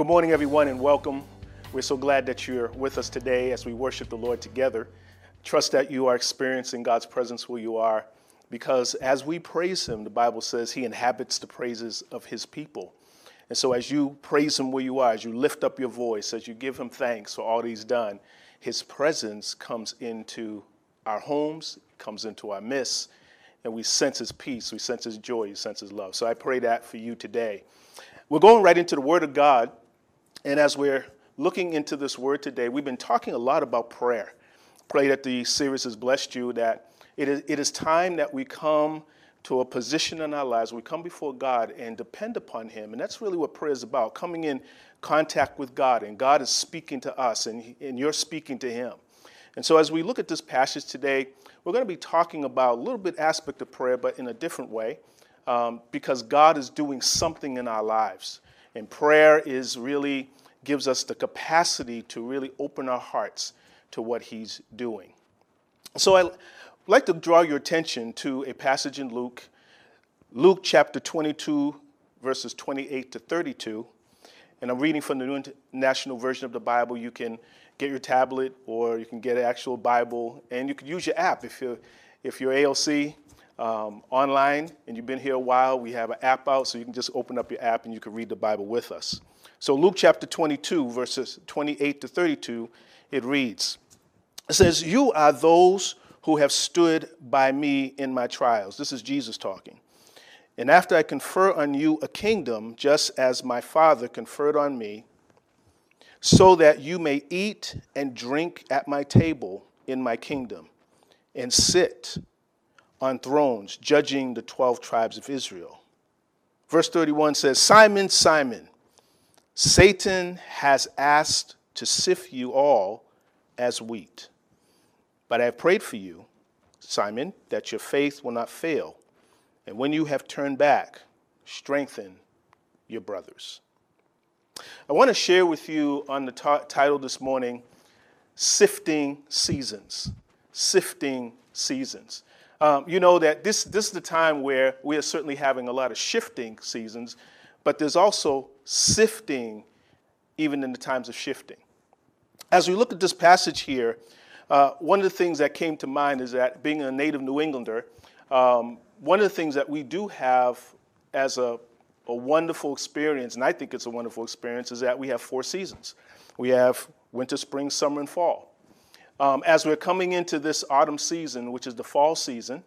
good morning, everyone, and welcome. We're so glad that you're with us today as we worship the Lord together. Trust that you are experiencing God's presence where you are, because as we praise Him, the Bible says He inhabits the praises of His people. And so, as you praise Him where you are, as you lift up your voice, as you give Him thanks for all He's done, His presence comes into our homes, comes into our midst, and we sense His peace, we sense His joy, we sense His love. So, I pray that for you today. We're going right into the Word of God. And as we're looking into this word today, we've been talking a lot about prayer. Pray that the series has blessed you, that it is, it is time that we come to a position in our lives, we come before God and depend upon Him. And that's really what prayer is about coming in contact with God, and God is speaking to us, and, and you're speaking to Him. And so, as we look at this passage today, we're going to be talking about a little bit aspect of prayer, but in a different way, um, because God is doing something in our lives. And prayer is really gives us the capacity to really open our hearts to what he's doing. So I'd like to draw your attention to a passage in Luke, Luke chapter 22, verses 28 to 32. And I'm reading from the New International Version of the Bible. You can get your tablet or you can get an actual Bible, and you can use your app if you're, if you're ALC um, online and you've been here a while, we have an app out, so you can just open up your app and you can read the Bible with us. So, Luke chapter 22, verses 28 to 32, it reads It says, You are those who have stood by me in my trials. This is Jesus talking. And after I confer on you a kingdom, just as my Father conferred on me, so that you may eat and drink at my table in my kingdom, and sit on thrones, judging the 12 tribes of Israel. Verse 31 says, Simon, Simon, Satan has asked to sift you all as wheat. But I have prayed for you, Simon, that your faith will not fail. And when you have turned back, strengthen your brothers. I want to share with you on the t- title this morning Sifting Seasons. Sifting Seasons. Um, you know that this, this is the time where we are certainly having a lot of shifting seasons, but there's also sifting even in the times of shifting. As we look at this passage here, uh, one of the things that came to mind is that being a native New Englander, um, one of the things that we do have as a, a wonderful experience, and I think it's a wonderful experience, is that we have four seasons. We have winter, spring, summer, and fall. Um, as we're coming into this autumn season, which is the fall season,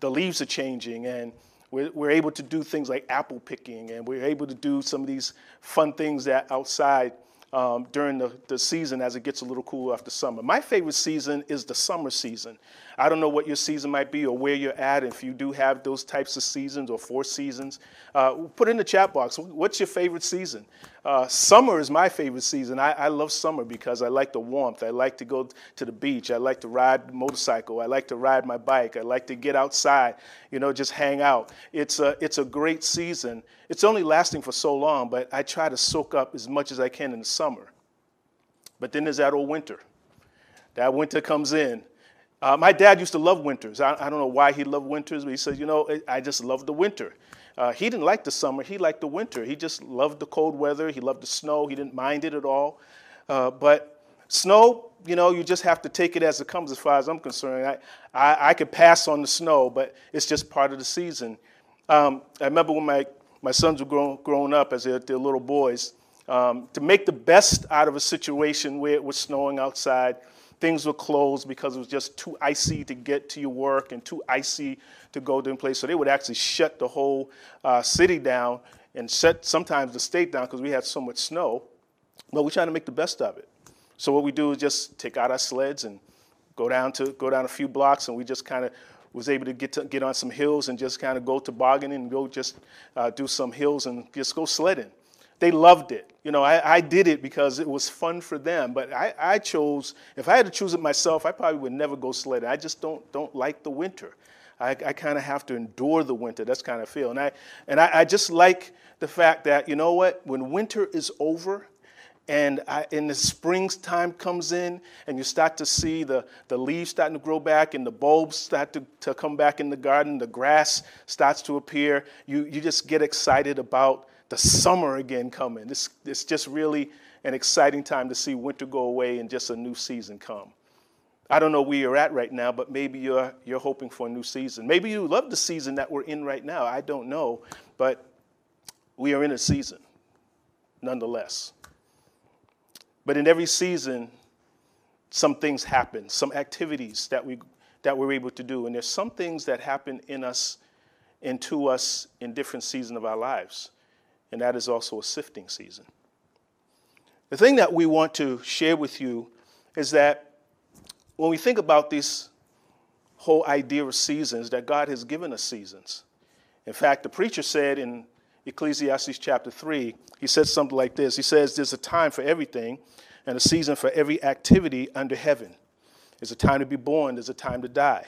the leaves are changing and we're, we're able to do things like apple picking and we're able to do some of these fun things that outside um, during the, the season as it gets a little cooler after summer. My favorite season is the summer season. I don't know what your season might be or where you're at. If you do have those types of seasons or four seasons, uh, put in the chat box. What's your favorite season? Uh, summer is my favorite season. I, I, love summer because I like the warmth. I like to go to the beach. I like to ride motorcycle. I like to ride my bike. I like to get outside, you know, just hang out. It's a, it's a great season. It's only lasting for so long, but I try to soak up as much as I can in the summer. But then there's that old winter. That winter comes in uh, my dad used to love winters. I, I, don't know why he loved winters, but he said, you know, I just love the winter. Uh, he didn't like the summer, he liked the winter. He just loved the cold weather, he loved the snow, he didn't mind it at all. Uh, but snow, you know, you just have to take it as it comes as far as I'm concerned. I, I, I could pass on the snow, but it's just part of the season. Um, I remember when my, my sons were grown, growing up as they're, they're little boys, um, to make the best out of a situation where it was snowing outside, Things were closed because it was just too icy to get to your work and too icy to go to a place. So they would actually shut the whole uh, city down and shut sometimes the state down because we had so much snow. But we're trying to make the best of it. So what we do is just take out our sleds and go down to go down a few blocks, and we just kind of was able to get to get on some hills and just kind of go tobogganing and go just uh, do some hills and just go sledding they loved it. You know, I, I, did it because it was fun for them. But I, I, chose, if I had to choose it myself, I probably would never go sledding. I just don't, don't like the winter. I, I kind of have to endure the winter. That's kind of feel. And, I, and I, I just like the fact that, you know what, when winter is over, and, I, and the springtime comes in and you start to see the, the leaves starting to grow back and the bulbs start to, to come back in the garden the grass starts to appear you, you just get excited about the summer again coming. This, it's just really an exciting time to see winter go away and just a new season come. I don't know where you're at right now, but maybe you're, you're hoping for a new season. Maybe you love the season that we're in right now. I don't know, but we are in a season nonetheless. But in every season, some things happen, some activities that, we, that we're able to do. And there's some things that happen in us and to us in different seasons of our lives. And that is also a sifting season. The thing that we want to share with you is that when we think about this whole idea of seasons, that God has given us seasons. In fact, the preacher said in Ecclesiastes chapter 3, he said something like this He says, There's a time for everything and a season for every activity under heaven. There's a time to be born, there's a time to die.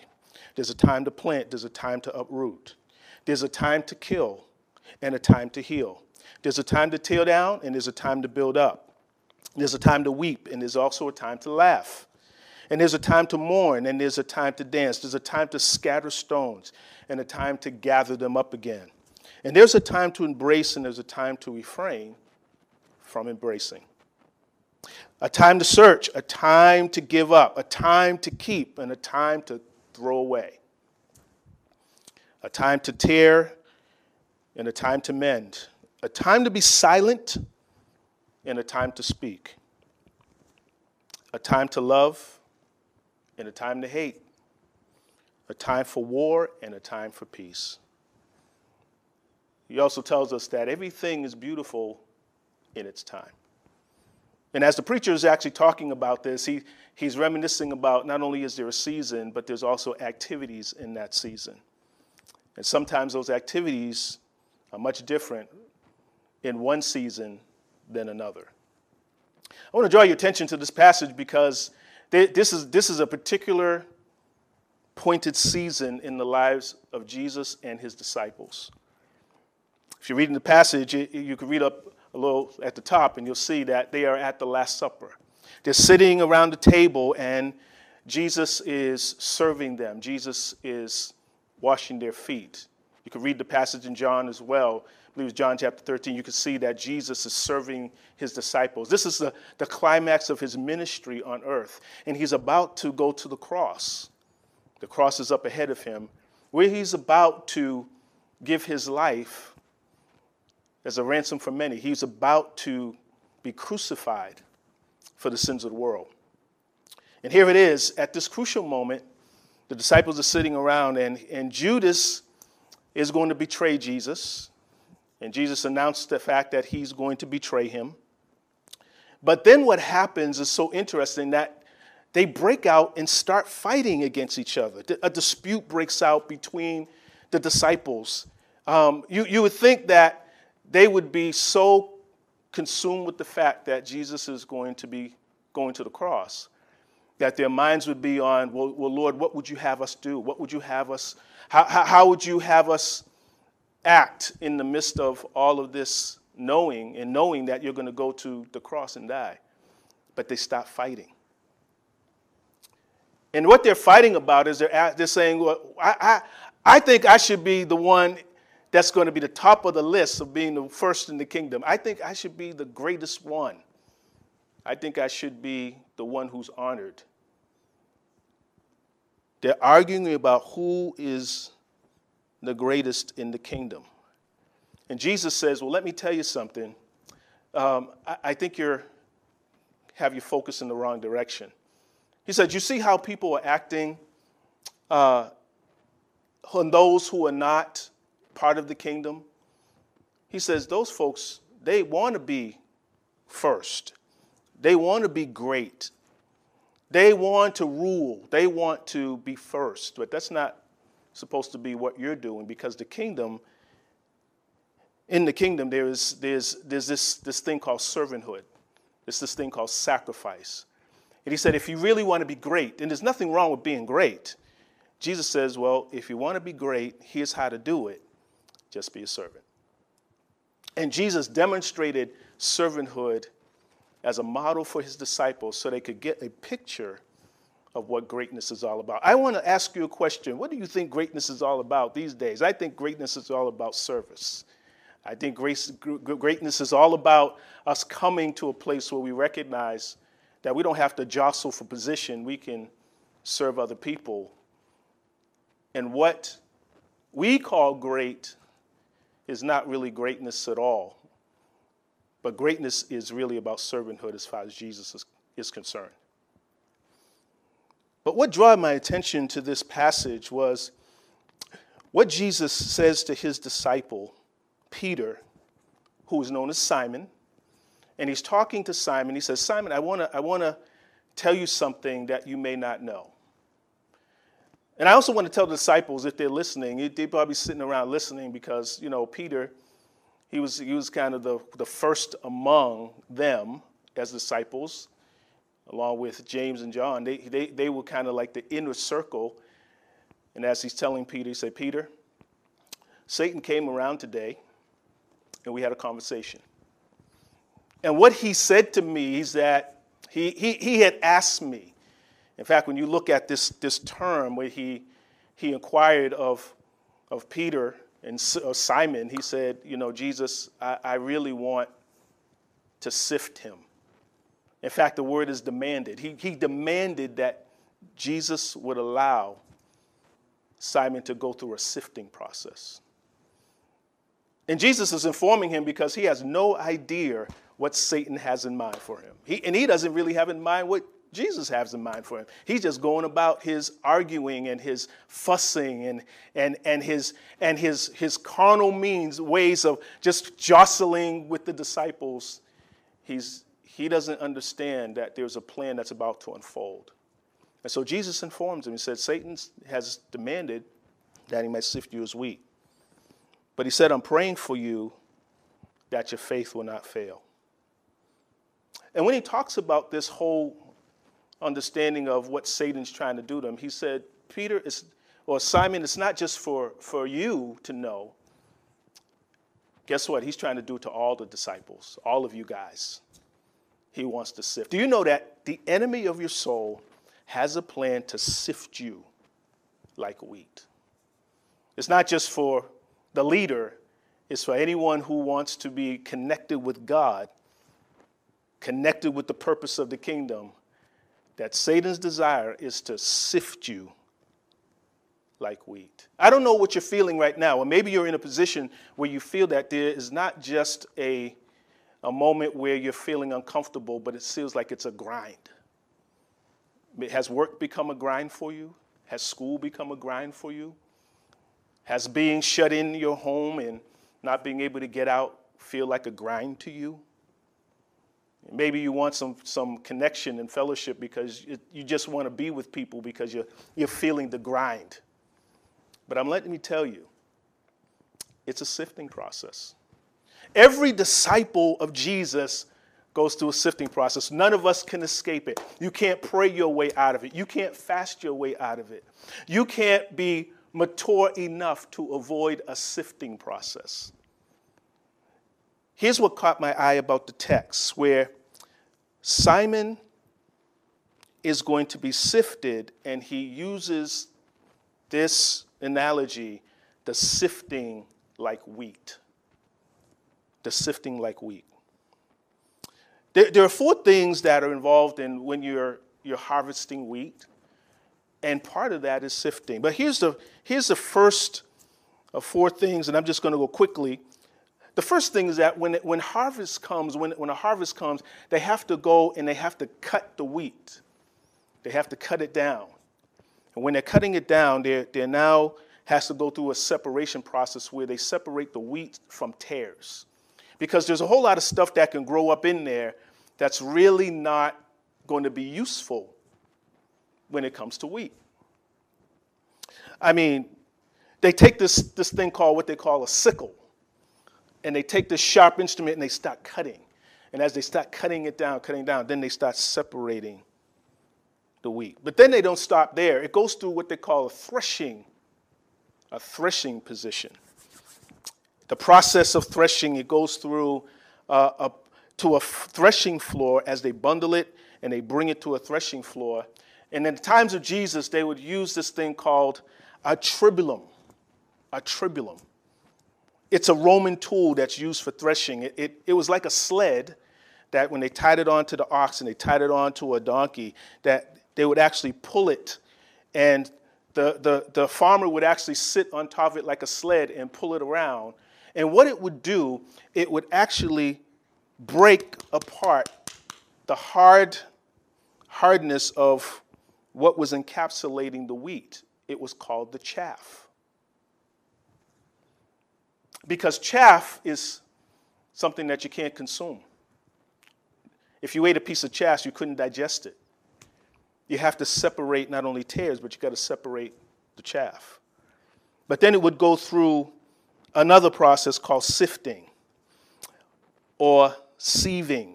There's a time to plant, there's a time to uproot. There's a time to kill and a time to heal. There's a time to tear down and there's a time to build up. There's a time to weep and there's also a time to laugh. And there's a time to mourn and there's a time to dance. There's a time to scatter stones and a time to gather them up again. And there's a time to embrace and there's a time to refrain from embracing. A time to search, a time to give up, a time to keep, and a time to throw away. A time to tear and a time to mend. A time to be silent and a time to speak. A time to love and a time to hate. A time for war and a time for peace. He also tells us that everything is beautiful in its time. And as the preacher is actually talking about this, he, he's reminiscing about not only is there a season, but there's also activities in that season. And sometimes those activities are much different in one season than another. I want to draw your attention to this passage because this is, this is a particular pointed season in the lives of Jesus and his disciples. If you're reading the passage, you can read up a little at the top and you'll see that they are at the Last Supper. They're sitting around the table and Jesus is serving them. Jesus is washing their feet. You can read the passage in John as well. I believe it's John chapter 13. You can see that Jesus is serving his disciples. This is the, the climax of his ministry on earth. And he's about to go to the cross. The cross is up ahead of him, where he's about to give his life as a ransom for many. He's about to be crucified for the sins of the world. And here it is, at this crucial moment, the disciples are sitting around, and, and Judas is going to betray Jesus. And Jesus announced the fact that he's going to betray him. But then what happens is so interesting that they break out and start fighting against each other. A dispute breaks out between the disciples. Um, you, you would think that they would be so consumed with the fact that Jesus is going to be going to the cross that their minds would be on, well, well Lord, what would you have us do? What would you have us, how, how, how would you have us act in the midst of all of this knowing and knowing that you're going to go to the cross and die? But they stop fighting. And what they're fighting about is they're, they're saying, well, I, I, I think I should be the one that's going to be the top of the list of being the first in the kingdom. I think I should be the greatest one. I think I should be the one who's honored. They're arguing about who is the greatest in the kingdom. And Jesus says, Well, let me tell you something. Um, I, I, think you're have you focused in the wrong direction. He said, You see how people are acting uh, on those who are not part of the kingdom. He says those folks, they want to be first. They want to be great. They want to rule. They want to be first. But that's not supposed to be what you're doing because the kingdom, in the kingdom, there is, there's, there's this, this thing called servanthood. There's this thing called sacrifice. And he said, if you really want to be great, and there's nothing wrong with being great, Jesus says, well, if you want to be great, here's how to do it just be a servant. And Jesus demonstrated servanthood as a model for his disciples so they could get a picture of what greatness is all about. I want to ask you a question. What do you think greatness is all about these days? I think greatness is all about service. I think grace, greatness is all about us coming to a place where we recognize that we don't have to jostle for position. We can serve other people. And what we call great is not really greatness at all. But greatness is really about servanthood as far as Jesus is, is concerned. But what drew my attention to this passage was what Jesus says to his disciple, Peter, who is known as Simon. And he's talking to Simon. He says, Simon, I want to I wanna tell you something that you may not know. And I also want to tell the disciples, if they're listening, they're probably sitting around listening because, you know, Peter, he was, he was kind of the, the first among them as disciples, along with James and John. They, they, they were kind of like the inner circle. And as he's telling Peter, he said, Peter, Satan came around today and we had a conversation. And what he said to me is that he, he, he had asked me, in fact, when you look at this, this term where he, he inquired of, of Peter and Simon, he said, You know, Jesus, I, I really want to sift him. In fact, the word is demanded. He, he demanded that Jesus would allow Simon to go through a sifting process. And Jesus is informing him because he has no idea what Satan has in mind for him. He, and he doesn't really have in mind what Jesus has in mind for him. He's just going about his arguing and his fussing and, and, and, his, and his, his carnal means, ways of just jostling with the disciples. He's, he doesn't understand that there's a plan that's about to unfold. And so Jesus informs him. He said, Satan has demanded that he might sift you as wheat. But he said, I'm praying for you that your faith will not fail. And when he talks about this whole understanding of what Satan's trying to do to him. He said, Peter, is, or Simon, it's not just for, for you to know. Guess what? He's trying to do to all the disciples, all of you guys. He wants to sift. Do you know that the enemy of your soul has a plan to sift you like wheat? It's not just for the leader, it's for anyone who wants to be connected with God, connected with the purpose of the kingdom that Satan's desire is to sift you like wheat. I don't know what you're feeling right now, or maybe you're in a position where you feel that there is not just a, a moment where you're feeling uncomfortable, but it feels like it's a grind. Has work become a grind for you? Has school become a grind for you? Has being shut in your home and not being able to get out feel like a grind to you? Maybe you want some, some connection and fellowship because you just want to be with people because you're, you're feeling the grind. But I'm letting me tell you, it's a sifting process. Every disciple of Jesus goes through a sifting process. None of us can escape it. You can't pray your way out of it. You can't fast your way out of it. You can't be mature enough to avoid a sifting process. Here's what caught my eye about the text, where Simon is going to be sifted, and he uses this analogy the sifting like wheat. The sifting like wheat. There, there, are four things that are involved in when you're, you're harvesting wheat, and part of that is sifting. But here's the, here's the first of four things, and I'm just going to go quickly. The first thing is that when, when harvest comes, when, when a harvest comes, they have to go and they have to cut the wheat. They have to cut it down. And when they're cutting it down, they they now has to go through a separation process where they separate the wheat from tares. Because there's a whole lot of stuff that can grow up in there that's really not going to be useful when it comes to wheat. I mean, they take this, this thing called what they call a sickle and they take this sharp instrument and they start cutting. And as they start cutting it down, cutting down, then they start separating the wheat. But then they don't stop there. It goes through what they call a threshing, a threshing position. The process of threshing, it goes through uh, a, to a threshing floor as they bundle it and they bring it to a threshing floor. And in the times of Jesus, they would use this thing called a tribulum. A tribulum. it's a Roman tool that's used for threshing. It, it, it was like a sled that when they tied it onto the ox and they tied it onto a donkey, that they would actually pull it and the, the, the farmer would actually sit on top of it like a sled and pull it around. And what it would do, it would actually break apart the hard hardness of what was encapsulating the wheat. It was called the chaff. Because chaff is something that you can't consume. If you ate a piece of chaff, you couldn't digest it. You have to separate not only tares, but you got to separate the chaff. But then it would go through another process called sifting or sieving.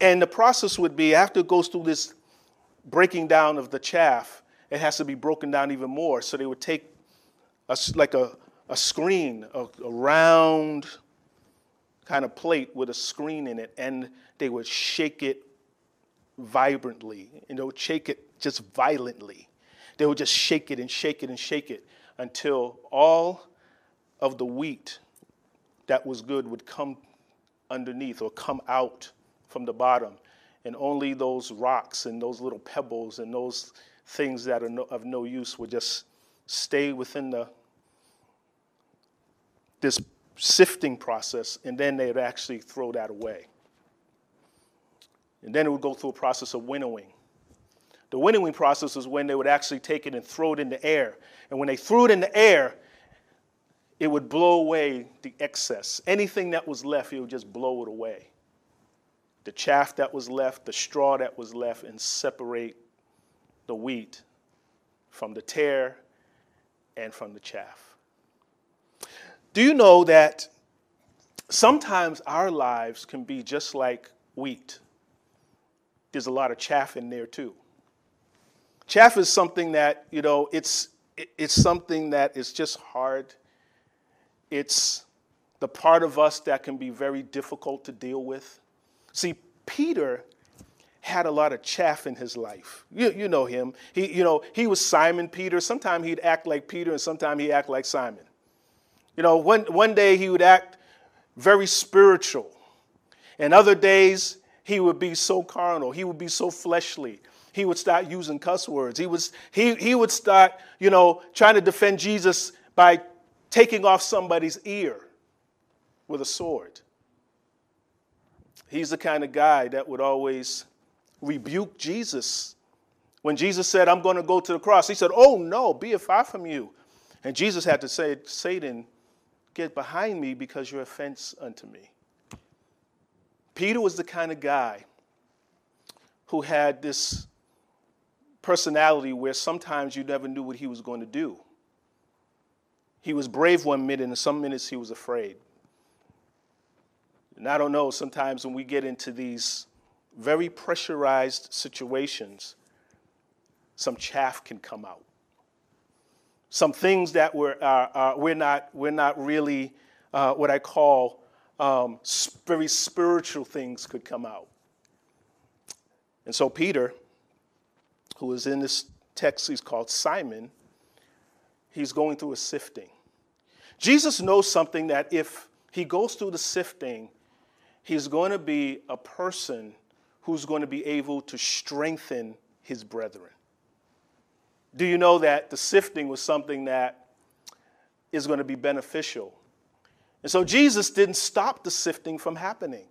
And the process would be after it goes through this breaking down of the chaff, it has to be broken down even more. So they would take a, like a, a screen, a, a round kind of plate with a screen in it, and they would shake it vibrantly. And they would shake it just violently. They would just shake it and shake it and shake it until all of the wheat that was good would come underneath or come out from the bottom. And only those rocks and those little pebbles and those things that are no, of no use would just stay within the this sifting process, and then they'd actually throw that away. And then it would go through a process of winnowing. The winnowing process is when they would actually take it and throw it in the air. And when they threw it in the air, it would blow away the excess. Anything that was left, it would just blow it away. The chaff that was left, the straw that was left, and separate the wheat from the tare and from the chaff. Do you know that sometimes our lives can be just like wheat? There's a lot of chaff in there too. Chaff is something that, you know, it's, it's something that is just hard. It's the part of us that can be very difficult to deal with. See, Peter had a lot of chaff in his life. You, you know him. He, you know, he was Simon Peter. Sometimes he'd act like Peter and sometimes he'd act like Simon. You know, one, one day he would act very spiritual. And other days he would be so carnal. He would be so fleshly he would start using cuss words. He, was, he, he would start, you know, trying to defend Jesus by taking off somebody's ear with a sword. He's the kind of guy that would always rebuke Jesus. When Jesus said, I'm going to go to the cross, he said, Oh, no, be it far from you. And Jesus had to say, Satan, get behind me because you're offense unto me. Peter was the kind of guy who had this personality where sometimes you never knew what he was going to do. He was brave one minute, and some minutes he was afraid. And I don't know, sometimes when we get into these very pressurized situations, some chaff can come out. Some things that we're, uh, uh, we're, not, we're not really uh, what I call um, very spiritual things could come out. And so Peter, who is in this text, he's called Simon, he's going through a sifting. Jesus knows something that if he goes through the sifting, he's going to be a person who's going to be able to strengthen his brethren. Do you know that the sifting was something that is going to be beneficial? And so Jesus didn't stop the sifting from happening.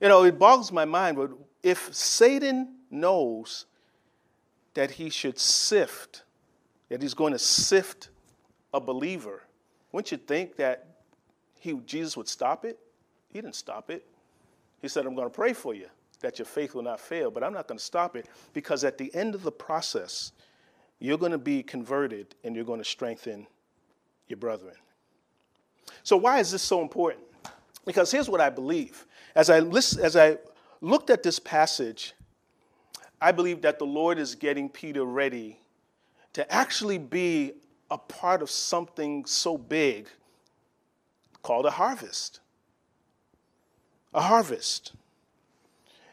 You know, it boggles my mind, but if Satan knows that he should sift, that he's going to sift a believer, wouldn't you think that he, Jesus would stop it? He didn't stop it. He said, I'm going to pray for you that your faith will not fail, but I'm not going to stop it because at the end of the process, you're going to be converted and you're going to strengthen your brethren. So, why is this so important? Because here's what I believe. As I, list, as I looked at this passage, I believe that the Lord is getting Peter ready to actually be a part of something so big called a harvest. A harvest.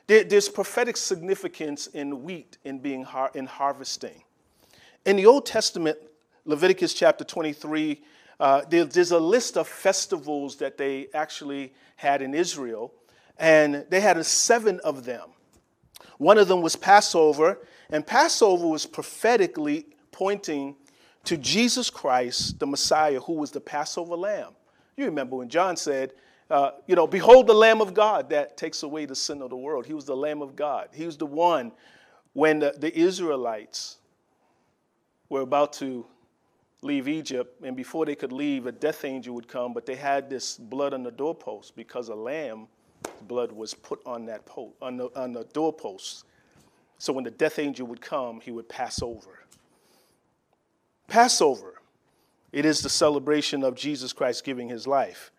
there's prophetic significance in wheat in being har- in harvesting. In the Old Testament, Leviticus chapter 23, uh, there, there's a list of festivals that they actually had in Israel, and they had seven of them. One of them was Passover, and Passover was prophetically pointing to Jesus Christ, the Messiah, who was the Passover lamb. You remember when John said, uh, you know, behold the Lamb of God that takes away the sin of the world. He was the Lamb of God. He was the one when the, the Israelites were about to leave Egypt, and before they could leave, a death angel would come, but they had this blood on the doorpost because a lamb blood was put on that post, on the, on the doorpost. So when the death angel would come, he would pass over. Passover, it is the celebration of Jesus Christ giving his life.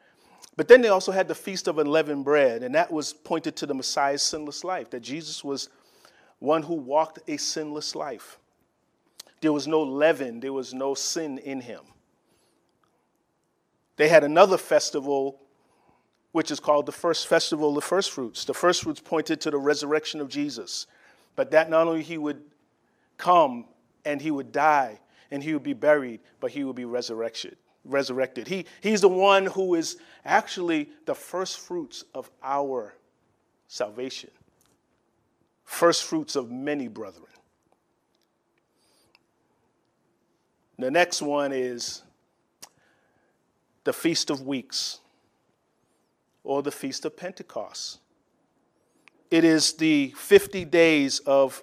But then they also had the Feast of Unleavened Bread, and that was pointed to the Messiah's sinless life, that Jesus was one who walked a sinless life. There was no leaven, there was no sin in him. They had another festival, which is called the first festival of the first fruits. The first fruits pointed to the resurrection of Jesus, but that not only he would come and he would die and he would be buried, but he would be resurrected. Resurrected. He, he's the one who is actually the first fruits of our salvation, first fruits of many brethren. The next one is the Feast of Weeks or the Feast of Pentecost. It is the 50 days of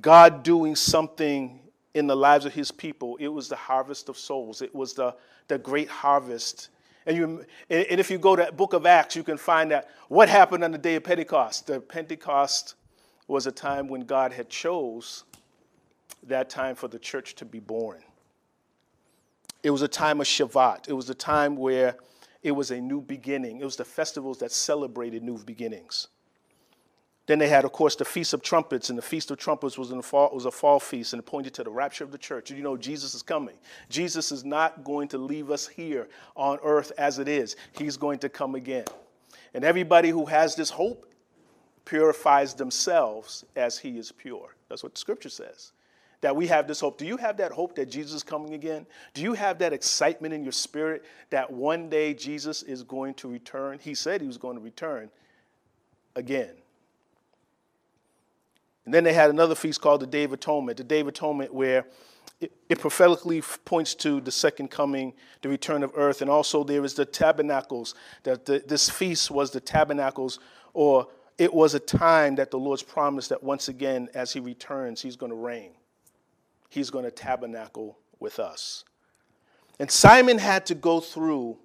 God doing something in the lives of his people. It was the harvest of souls, it was the, the great harvest. And, you, and if you go to the book of Acts, you can find that what happened on the day of Pentecost. The Pentecost was a time when God had chose that time for the church to be born. It was a time of Shavuot. It was a time where it was a new beginning. It was the festivals that celebrated new beginnings. Then they had, of course, the Feast of Trumpets, and the Feast of Trumpets was, fall, was a fall feast and it pointed to the rapture of the church. You know, Jesus is coming. Jesus is not going to leave us here on earth as it is, He's going to come again. And everybody who has this hope purifies themselves as He is pure. That's what the scripture says that we have this hope. Do you have that hope that Jesus is coming again? Do you have that excitement in your spirit that one day Jesus is going to return? He said he was going to return again. And then they had another feast called the Day of Atonement, the Day of Atonement, where it, it prophetically points to the second coming, the return of earth. And also there is the tabernacles, that the, this feast was the tabernacles, or it was a time that the Lord's promised that once again, as he returns, he's going to reign he's going to tabernacle with us. And Simon had to go through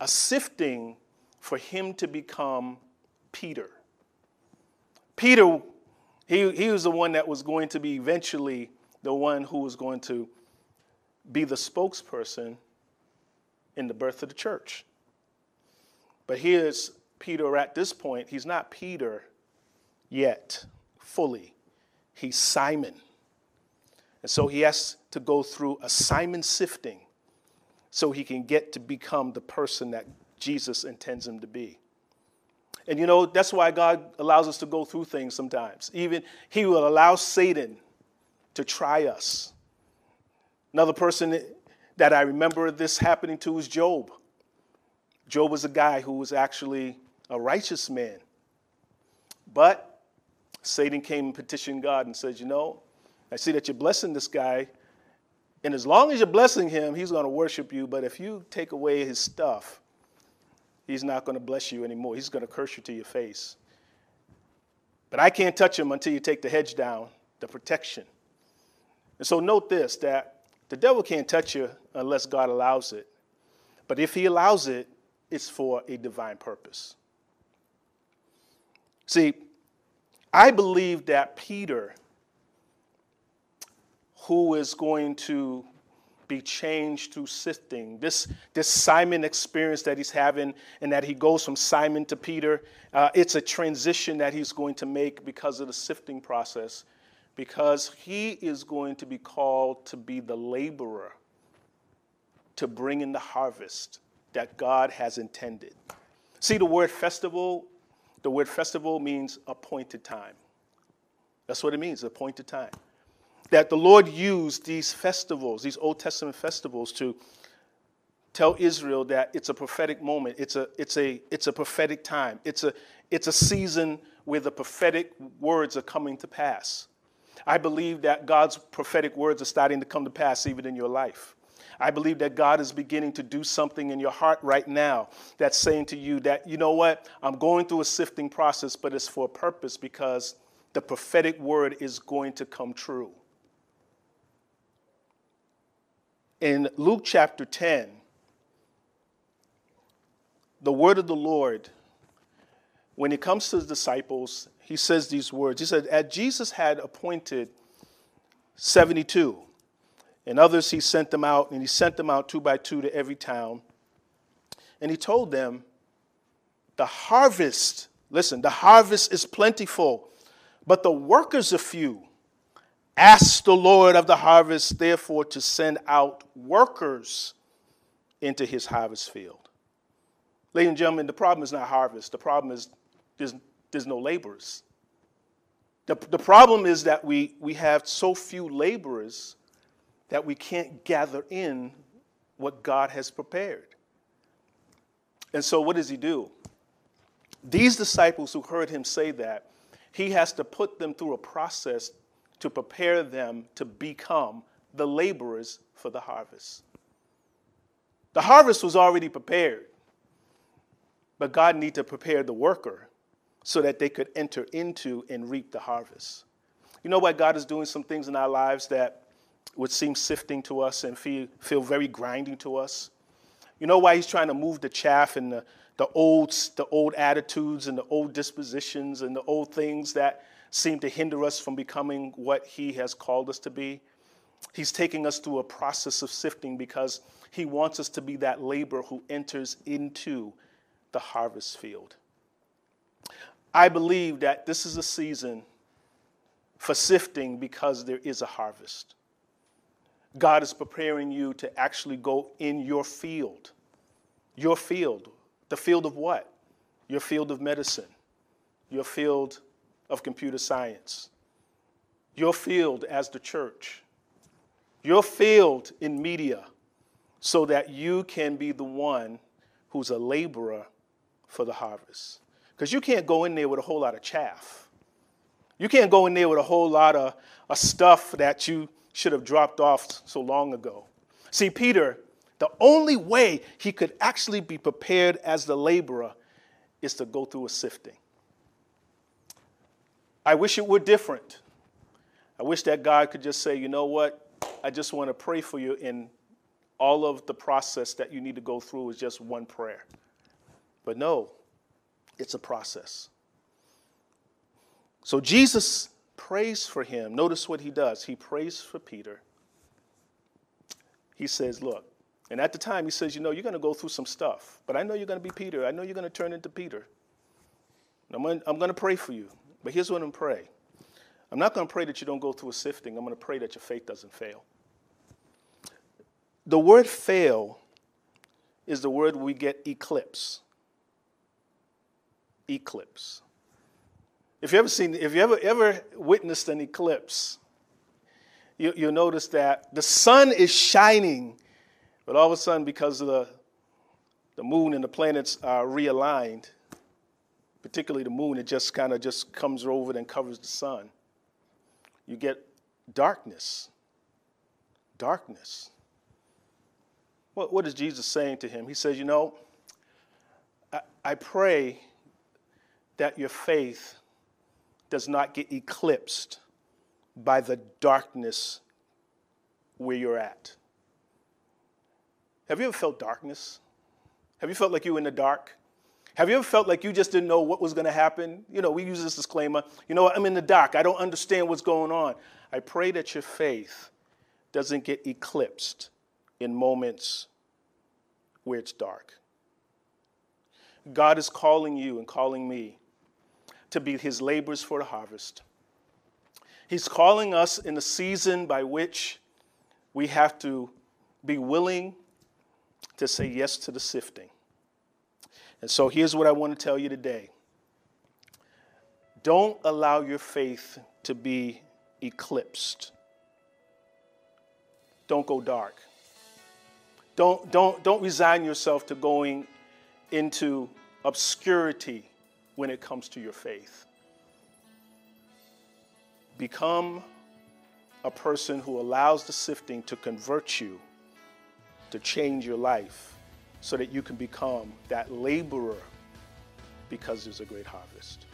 a sifting for him to become Peter. Peter, he, he was the one that was going to be eventually the one who was going to be the spokesperson in the birth of the church. But here's Peter at this point. He's not Peter yet, fully. He's Simon. And so he has to go through a Simon sifting so he can get to become the person that Jesus intends him to be. And you know, that's why God allows us to go through things sometimes. Even he will allow Satan to try us. Another person that I remember this happening to is Job. Job was a guy who was actually a righteous man. But Satan came and petitioned God and said, You know, I see that you're blessing this guy, and as long as you're blessing him, he's going to worship you. But if you take away his stuff, he's not going to bless you anymore. He's going to curse you to your face. But I can't touch him until you take the hedge down, the protection. And so note this that the devil can't touch you unless God allows it. But if he allows it, it's for a divine purpose. See, I believe that Peter who is going to be changed through sifting. This, this Simon experience that he's having, and that he goes from Simon to Peter, uh, it's a transition that he's going to make because of the sifting process, because he is going to be called to be the laborer to bring in the harvest that God has intended. See, the word festival, the word festival means appointed time. That's what it means, appointed time. That the Lord used these festivals, these Old Testament festivals, to tell Israel that it's a prophetic moment. It's a, it's a, it's a prophetic time. It's a, it's a season where the prophetic words are coming to pass. I believe that God's prophetic words are starting to come to pass even in your life. I believe that God is beginning to do something in your heart right now that's saying to you that, you know what, I'm going through a sifting process, but it's for a purpose because the prophetic word is going to come true. In Luke chapter 10, the word of the Lord, when it comes to his disciples, he says these words. He said, As Jesus had appointed 72, and others he sent them out, and he sent them out two by two to every town. And he told them, The harvest, listen, the harvest is plentiful, but the workers are few. Ask the Lord of the harvest, therefore, to send out workers into his harvest field. Ladies and gentlemen, the problem is not harvest. The problem is there's, there's no laborers. The, the problem is that we, we have so few laborers that we can't gather in what God has prepared. And so, what does he do? These disciples who heard him say that, he has to put them through a process to prepare them to become the laborers for the harvest. The harvest was already prepared, but God needed to prepare the worker so that they could enter into and reap the harvest. You know why God is doing some things in our lives that would seem sifting to us and feel, feel very grinding to us. You know why he's trying to move the chaff and the, the, old, the old attitudes and the old dispositions and the old things that seem to hinder us from becoming what he has called us to be? He's taking us through a process of sifting because he wants us to be that laborer who enters into the harvest field. I believe that this is a season for sifting because there is a harvest. God is preparing you to actually go in your field. Your field. The field of what? Your field of medicine. Your field of computer science. Your field as the church. Your field in media so that you can be the one who's a laborer for the harvest. Because you can't go in there with a whole lot of chaff. You can't go in there with a whole lot of, of stuff that you should have dropped off so long ago. See, Peter, the only way he could actually be prepared as the laborer is to go through a sifting. I wish it were different. I wish that God could just say, you know what? I just want to pray for you, and all of the process that you need to go through is just one prayer. But no, it's a process. So Jesus prays for him. Notice what he does. He prays for Peter. He says, Look, and at the time he says, You know, you're going to go through some stuff, but I know you're going to be Peter. I know you're going to turn into Peter. I'm going, to pray for you. But here's what I'm going to pray I'm not going to pray that you don't go through a sifting, I'm going to pray that your faith doesn't fail. The word fail is the word we get eclipse. Eclipse. If you ever seen, if you ever ever witnessed an eclipse, you, you'll notice that the sun is shining, but all of a sudden, because of the the moon and the planets are realigned, particularly the moon, it just kind of just comes over and covers the sun. You get darkness. Darkness. What, what is Jesus saying to him? He says, You know, I, I pray that your faith does not get eclipsed by the darkness where you're at. Have you ever felt darkness? Have you felt like you were in the dark? Have you ever felt like you just didn't know what was going to happen? You know, we use this disclaimer. You know, I'm in the dark. I don't understand what's going on. I pray that your faith doesn't get eclipsed in moments where it's dark. God is calling you and calling me to be his laborers for the harvest. He's calling us in the season by which we have to be willing to say yes to the sifting. And so here's what I want to tell you today don't allow your faith to be eclipsed don't go dark. Don't, don't, don't resign yourself to going into obscurity when it comes to your faith. Become a person who allows the sifting to convert you, to change your life, so that you can become that laborer because there's a great harvest.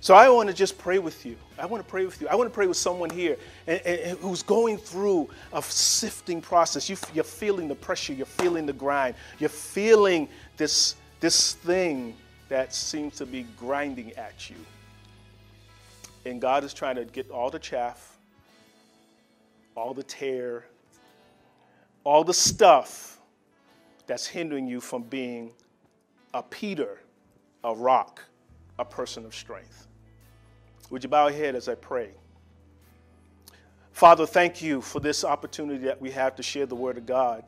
So I want to just pray with you. I want to pray with you. I want to pray with someone here and, and, who's going through a sifting process. You, you're feeling the pressure. You're feeling the grind. You're feeling this, this thing that seems to be grinding at you. And God is trying to get all the chaff, all the tare, all the stuff that's hindering you from being a Peter, a rock, a person of strength. Would you bow your head as I pray? Father, thank you for this opportunity that we have to share the Word of God.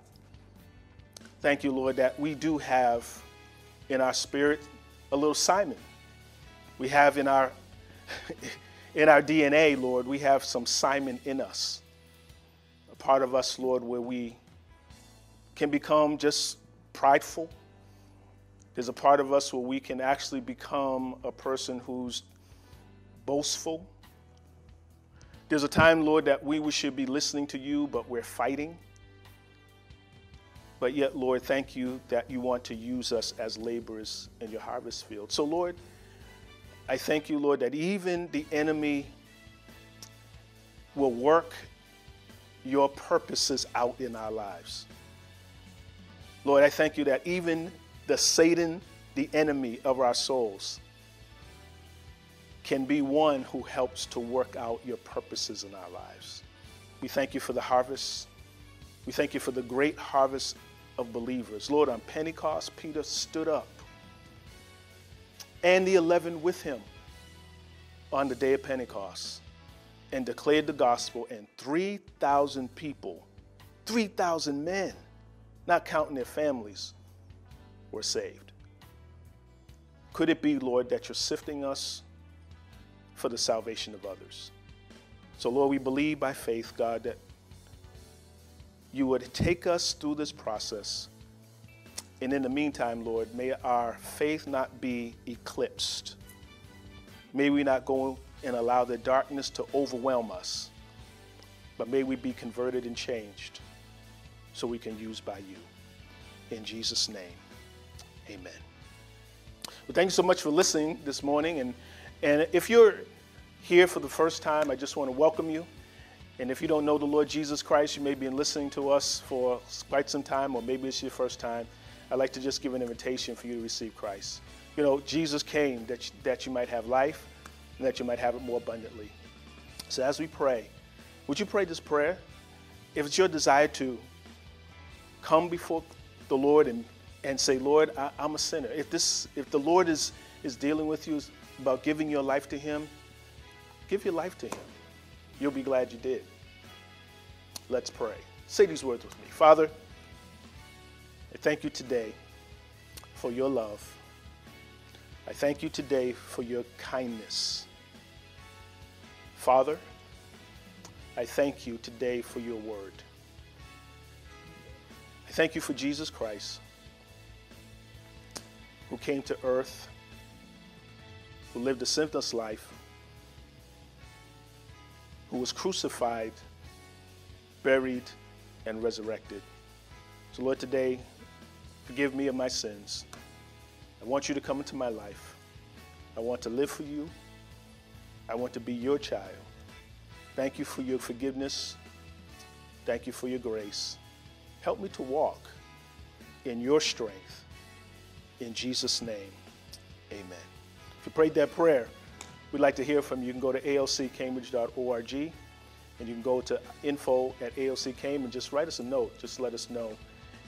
Thank you, Lord, that we do have in our spirit a little Simon. We have in our in our DNA, Lord, we have some Simon in us. A part of us, Lord, where we can become just prideful. There's a part of us where we can actually become a person who's boastful. There's a time, Lord, that we should be listening to you, but we're fighting. But yet, Lord, thank you that you want to use us as laborers in your harvest field. So, Lord, I thank you, Lord, that even the enemy will work your purposes out in our lives. Lord, I thank you that even the Satan, the enemy of our souls, can be one who helps to work out your purposes in our lives. We thank you for the harvest. We thank you for the great harvest of believers. Lord, on Pentecost, Peter stood up and the 11 with him on the day of Pentecost and declared the gospel, and 3,000 people, 3,000 men, not counting their families, were saved. Could it be, Lord, that you're sifting us for the salvation of others. So, Lord, we believe by faith, God, that you would take us through this process. And in the meantime, Lord, may our faith not be eclipsed. May we not go and allow the darkness to overwhelm us, but may we be converted and changed so we can use by you. In Jesus' name, amen. Well, thank you so much for listening this morning. And and if you're here for the first time, I just want to welcome you. And if you don't know the Lord Jesus Christ, you may be listening to us for quite some time, or maybe it's your first time. I'd like to just give an invitation for you to receive Christ. You know, Jesus came that that you might have life and that you might have it more abundantly. So as we pray, would you pray this prayer? If it's your desire to come before the Lord and, and say, Lord, I, am a sinner. If this, if the Lord is, is dealing with you about giving your life to Him, give your life to Him. You'll be glad you did. Let's pray. Say these words with me. Father, I thank you today for your love. I thank you today for your kindness. Father, I thank you today for your word. Thank you for Jesus Christ, who came to earth who lived a sinless life, who was crucified, buried, and resurrected. So, Lord, today, forgive me of my sins. I want you to come into my life. I want to live for you. I want to be your child. Thank you for your forgiveness. Thank you for your grace. Help me to walk in your strength. In Jesus' name, amen. If you prayed that prayer, we'd like to hear from you. You can go to alccambridge.org and you can go to info at alccam and just write us a note. Just let us know.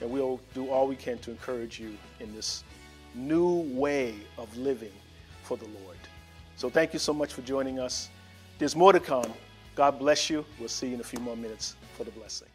And we'll do all we can to encourage you in this new way of living for the Lord. So thank you so much for joining us. There's more to come. God bless you. We'll see you in a few more minutes for the blessing.